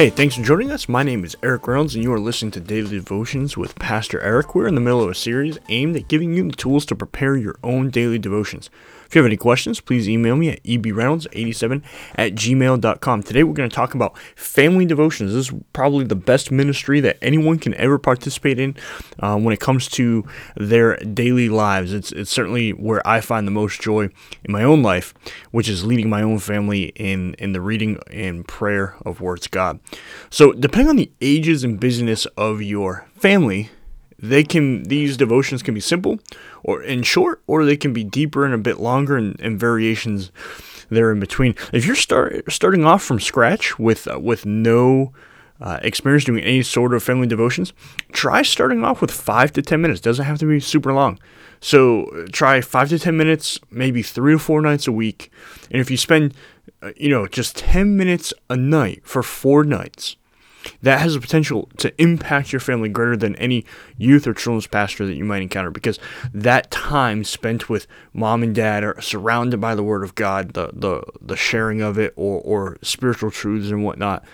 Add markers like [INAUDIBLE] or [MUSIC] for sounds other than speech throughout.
Hey, thanks for joining us. My name is Erik Reynolds, and you are listening to Daily Devotions with Pastor Erik. We're in the middle of a series aimed at giving you the tools to prepare your own daily devotions. If you have any questions, please email me at ebreynolds87 at gmail.com. Today we're going to talk about family devotions. This is probably the best ministry that anyone can ever participate in uh, when it comes to their daily lives. It's, it's certainly where I find the most joy in my own life, which is leading my own family in, in the reading and prayer of Words God. So, depending on the ages and busyness of your family, they can these devotions can be simple or in short or they can be deeper and a bit longer and, and variations there in between. If you're start, starting off from scratch with uh, with no uh, experience doing any sort of family devotions try starting off with five to ten minutes. Doesn't have to be super long. So uh, try five to ten minutes maybe three to four nights a week. And if you spend uh, you know just 10 minutes a night for four nights that has the potential to impact your family greater than any youth or children's pastor that you might encounter because that time spent with mom and dad are surrounded by the word of God, the the, the sharing of it or, or spiritual truths and whatnot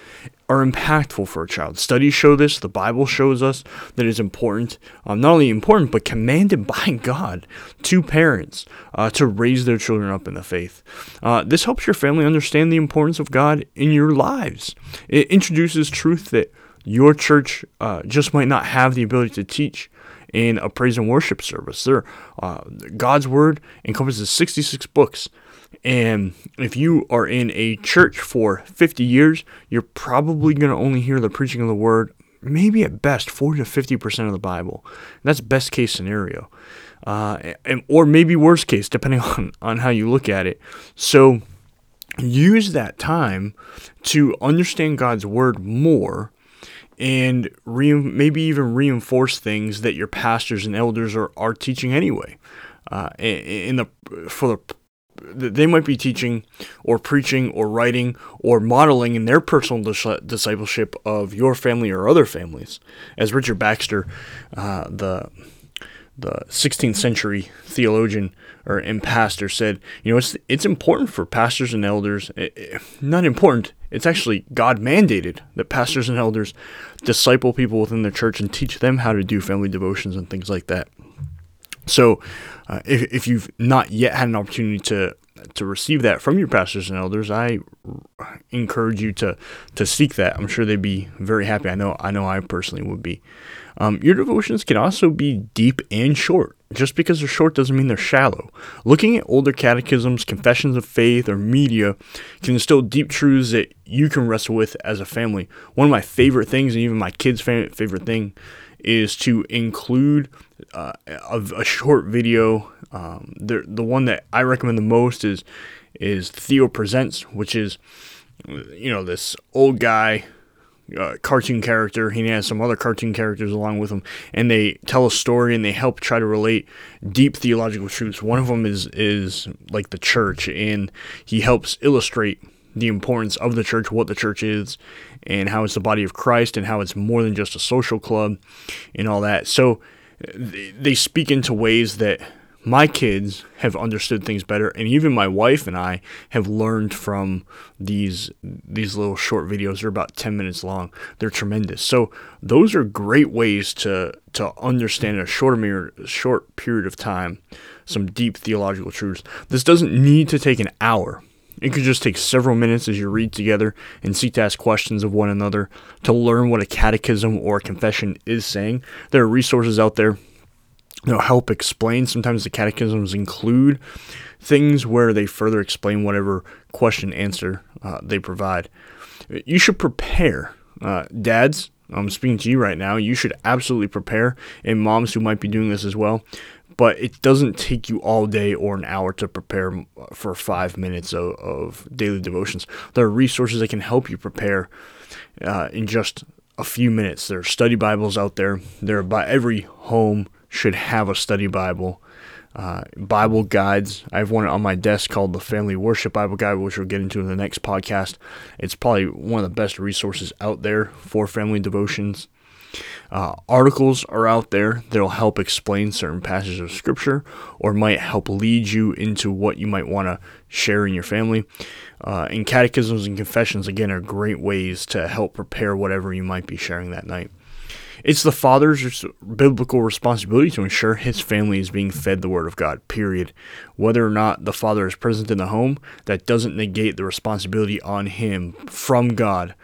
are impactful for a child. Studies show this. The Bible shows us that it's important, um, not only important, but commanded [LAUGHS] by God to parents uh, to raise their children up in the faith. Uh, this helps your family understand the importance of God in your lives. It introduces truth that your church uh, just might not have the ability to teach in a praise and worship service. There, uh, God's Word encompasses 66 books. And if you are in a church for 50 years, you're probably going to only hear the preaching of the word, maybe at best 40 to 50% of the Bible. That's best case scenario. Uh, and, or maybe worst case, depending [LAUGHS] on, on how you look at it. So use that time to understand God's word more and re- maybe even reinforce things that your pastors and elders are, are teaching anyway. Uh, in the for the they might be teaching or preaching or writing or modeling in their personal dis- discipleship of your family or other families. As Richard Baxter, uh, the the 16th century theologian or and pastor said, you know, it's it's important for pastors and elders. It, eh, it, eh, not important. It's actually God mandated that pastors and elders disciple people within their church and teach them how to do family devotions and things like that. So, uh, if, if you've not yet had an opportunity to to receive that from your pastors and elders, I encourage you to to seek that. I'm sure they'd be very happy. I know I know I personally would be. Um, your devotions can also be deep and short. Just because they're short doesn't mean they're shallow. Looking at older catechisms, confessions of faith, or media can instill deep truths that you can wrestle with as a family. One of my favorite things, and even my kids' favorite thing, is to include uh, a, a, short video. Um, the the one that I recommend the most is is Theo Presents, which is you know this old guy. Uh, cartoon character. He has some other cartoon characters along with him, and they tell a story and they help try to relate deep theological truths. One of them is is like the church, and he helps illustrate the importance of the church, what the church is, and how it's the body of Christ, and how it's more than just a social club, and all that. So they speak into ways that my kids have understood things better and even my wife and I have learned from these these little short videos. They're about 10 minutes long. They're tremendous. So those are great ways to to understand in a short short period of time some deep theological truths. This doesn't need to take an hour it could just take several minutes as you read together and seek to ask questions of one another to learn what a catechism or a confession is saying. There are resources out there that'll help explain. Sometimes the catechisms include things where they further explain whatever question answer uh, they provide. You should prepare. Uh, dads, I'm speaking to you right now. You should absolutely prepare, and moms who might be doing this as well but it doesn't take you all day or an hour to prepare for five minutes of, of daily devotions. There are resources that can help you prepare uh, in just a few minutes. There are study Bibles out there. There by every home should have a study Bible. Uh, Bible guides. I have one on my desk called the Family Worship Bible Guide, which we'll get into in the next podcast. It's probably one of the best resources out there for family devotions. Uh, articles are out there that'll help explain certain passages of scripture or might help lead you into what you might want to share in your family. Uh, and catechisms and confessions, again, are great ways to help prepare whatever you might be sharing that night. It's the father's biblical responsibility to ensure his family is being fed the Word of God, period. Whether or not the father is present in the home, that doesn't negate the responsibility on him from God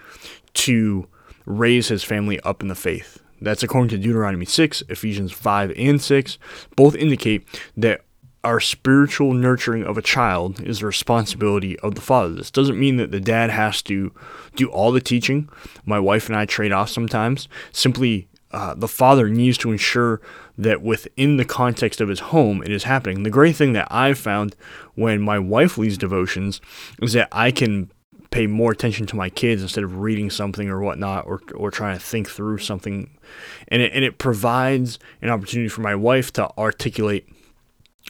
to raise his family up in the faith. That's according to Deuteronomy 6, Ephesians 5 and 6. Both indicate that our spiritual nurturing of a child is the responsibility of the father. This doesn't mean that the dad has to do all the teaching. My wife and I trade off sometimes. Simply, uh, the father needs to ensure that within the context of his home, it is happening. The great thing that I've found when my wife leads devotions is that I can pay more attention to my kids instead of reading something or whatnot or, or trying to think through something. And it, and it provides an opportunity for my wife to articulate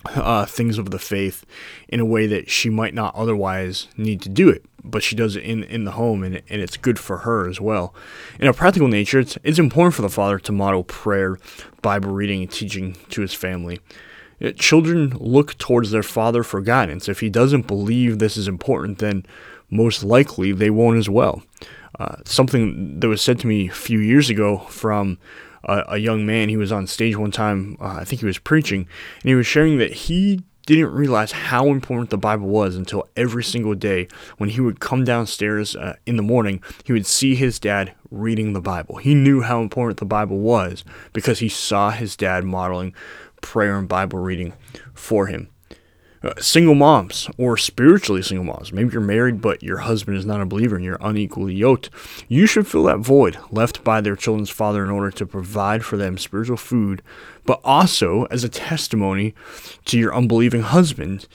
uh, things of the faith in a way that she might not otherwise need to do it, but she does it in, in the home, and, and it's good for her as well. In a practical nature, it's, it's important for the father to model prayer, Bible reading, and teaching to his family. Children look towards their father for guidance. If he doesn't believe this is important, then most likely they won't as well. Uh, something that was said to me a few years ago from a, a young man. He was on stage one time, uh, I think he was preaching, and he was sharing that he didn't realize how important the Bible was until every single day when he would come downstairs uh, in the morning, he would see his dad reading the Bible. He knew how important the Bible was because he saw his dad modeling prayer and Bible reading for him. Uh, single moms or spiritually single moms, maybe you're married but your husband is not a believer and you're unequally yoked, you should fill that void left by their children's father in order to provide for them spiritual food, but also as a testimony to your unbelieving husband.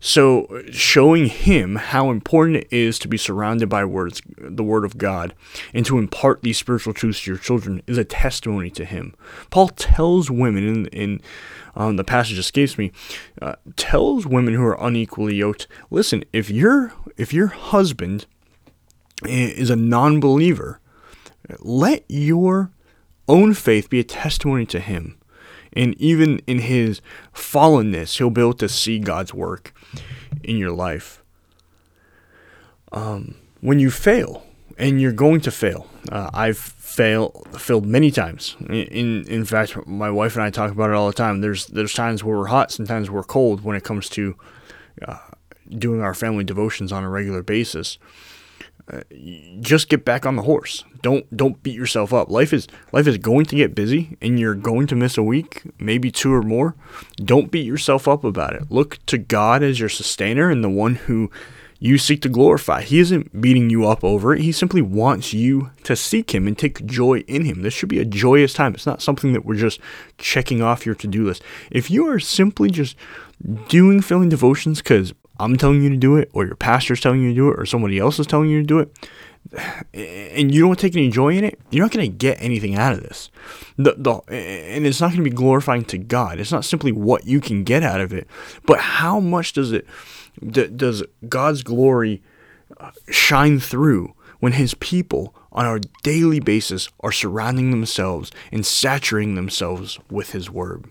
So, showing him how important it is to be surrounded by words, the Word of God, and to impart these spiritual truths to your children is a testimony to him. Paul tells women in, in um, the passage escapes me, uh, tells women who are unequally yoked, listen, if your if your husband is a non-believer, let your own faith be a testimony to him. And even in his fallenness, he'll be able to see God's work in your life. Um, when you fail, and you're going to fail, uh, I've failed failed many times. In in fact, my wife and I talk about it all the time. There's there's times where we're hot, sometimes we're cold when it comes to uh, doing our family devotions on a regular basis. Uh, just get back on the horse. Don't don't beat yourself up. Life is life is going to get busy, and you're going to miss a week, maybe two or more. Don't beat yourself up about it. Look to God as your sustainer and the one who you seek to glorify. He isn't beating you up over it. He simply wants you to seek Him and take joy in Him. This should be a joyous time. It's not something that we're just checking off your to do list. If you are simply just doing filling devotions because I'm telling you to do it, or your pastor's telling you to do it, or somebody else is telling you to do it, [SIGHS] and you don't take any joy in it, you're not going to get anything out of this. The, the, and it's not going to be glorifying to God. It's not simply what you can get out of it, but how much does it does God's glory uh, shine through when His people on a daily basis are surrounding themselves and saturating themselves with His Word.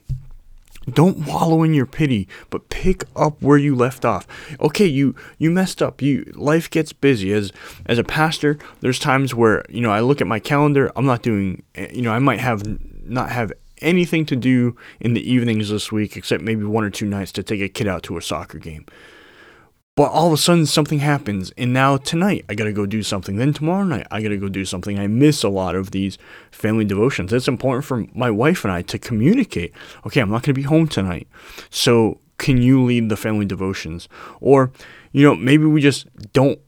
Don't wallow in your pity, but pick up where you left off. Okay, you you messed up. You life gets busy as as a pastor. There's times where you know I look at my calendar. I'm not doing. Eh, you know I might have not have anything to do in the evenings this week except maybe one or two nights to take a kid out to a soccer game. But all of a sudden something happens, and now tonight I gotta go do something. Then tomorrow night I gotta go do something. I miss a lot of these family devotions. It's important for my wife and I to communicate. Okay, I'm not gonna be home tonight, so can you lead the family devotions? Or, you know, maybe we just don't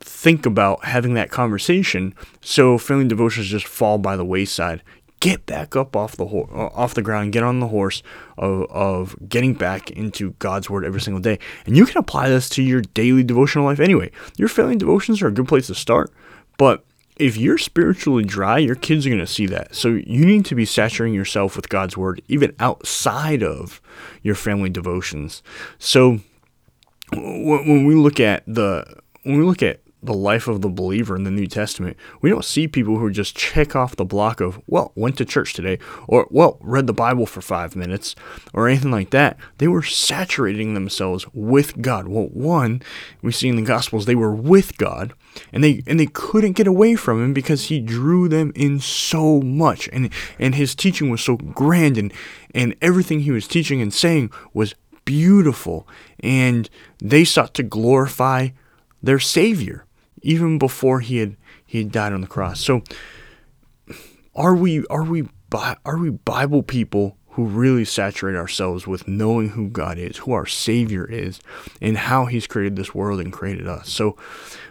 think about having that conversation, so family devotions just fall by the wayside get back up off the ho- uh, off the ground, get on the horse of, of getting back into God's word every single day. And you can apply this to your daily devotional life anyway. Your family devotions are a good place to start, but if you're spiritually dry, your kids are going to see that. So you need to be saturating yourself with God's word even outside of your family devotions. So when we look at the when we look at the life of the believer in the New Testament, we don't see people who just check off the block of, well, went to church today, or, well, read the Bible for five minutes, or anything like that. They were saturating themselves with God. Well, one, we see in the Gospels, they were with God, and they and they couldn't get away from him because he drew them in so much, and and his teaching was so grand, and and everything he was teaching and saying was beautiful, and they sought to glorify their Savior even before he had he had died on the cross. So are we are we are we Bible people who really saturate ourselves with knowing who God is, who our Savior is, and how He's created this world and created us. So,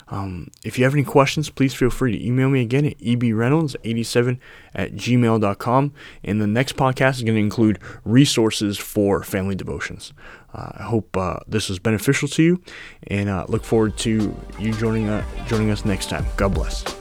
um, if you have any questions, please feel free to email me again at ebreynolds87 at gmail.com. And the next podcast is going to include resources for family devotions. I hope uh, this was beneficial to you, and uh, look forward to you joining uh, joining us next time. God bless.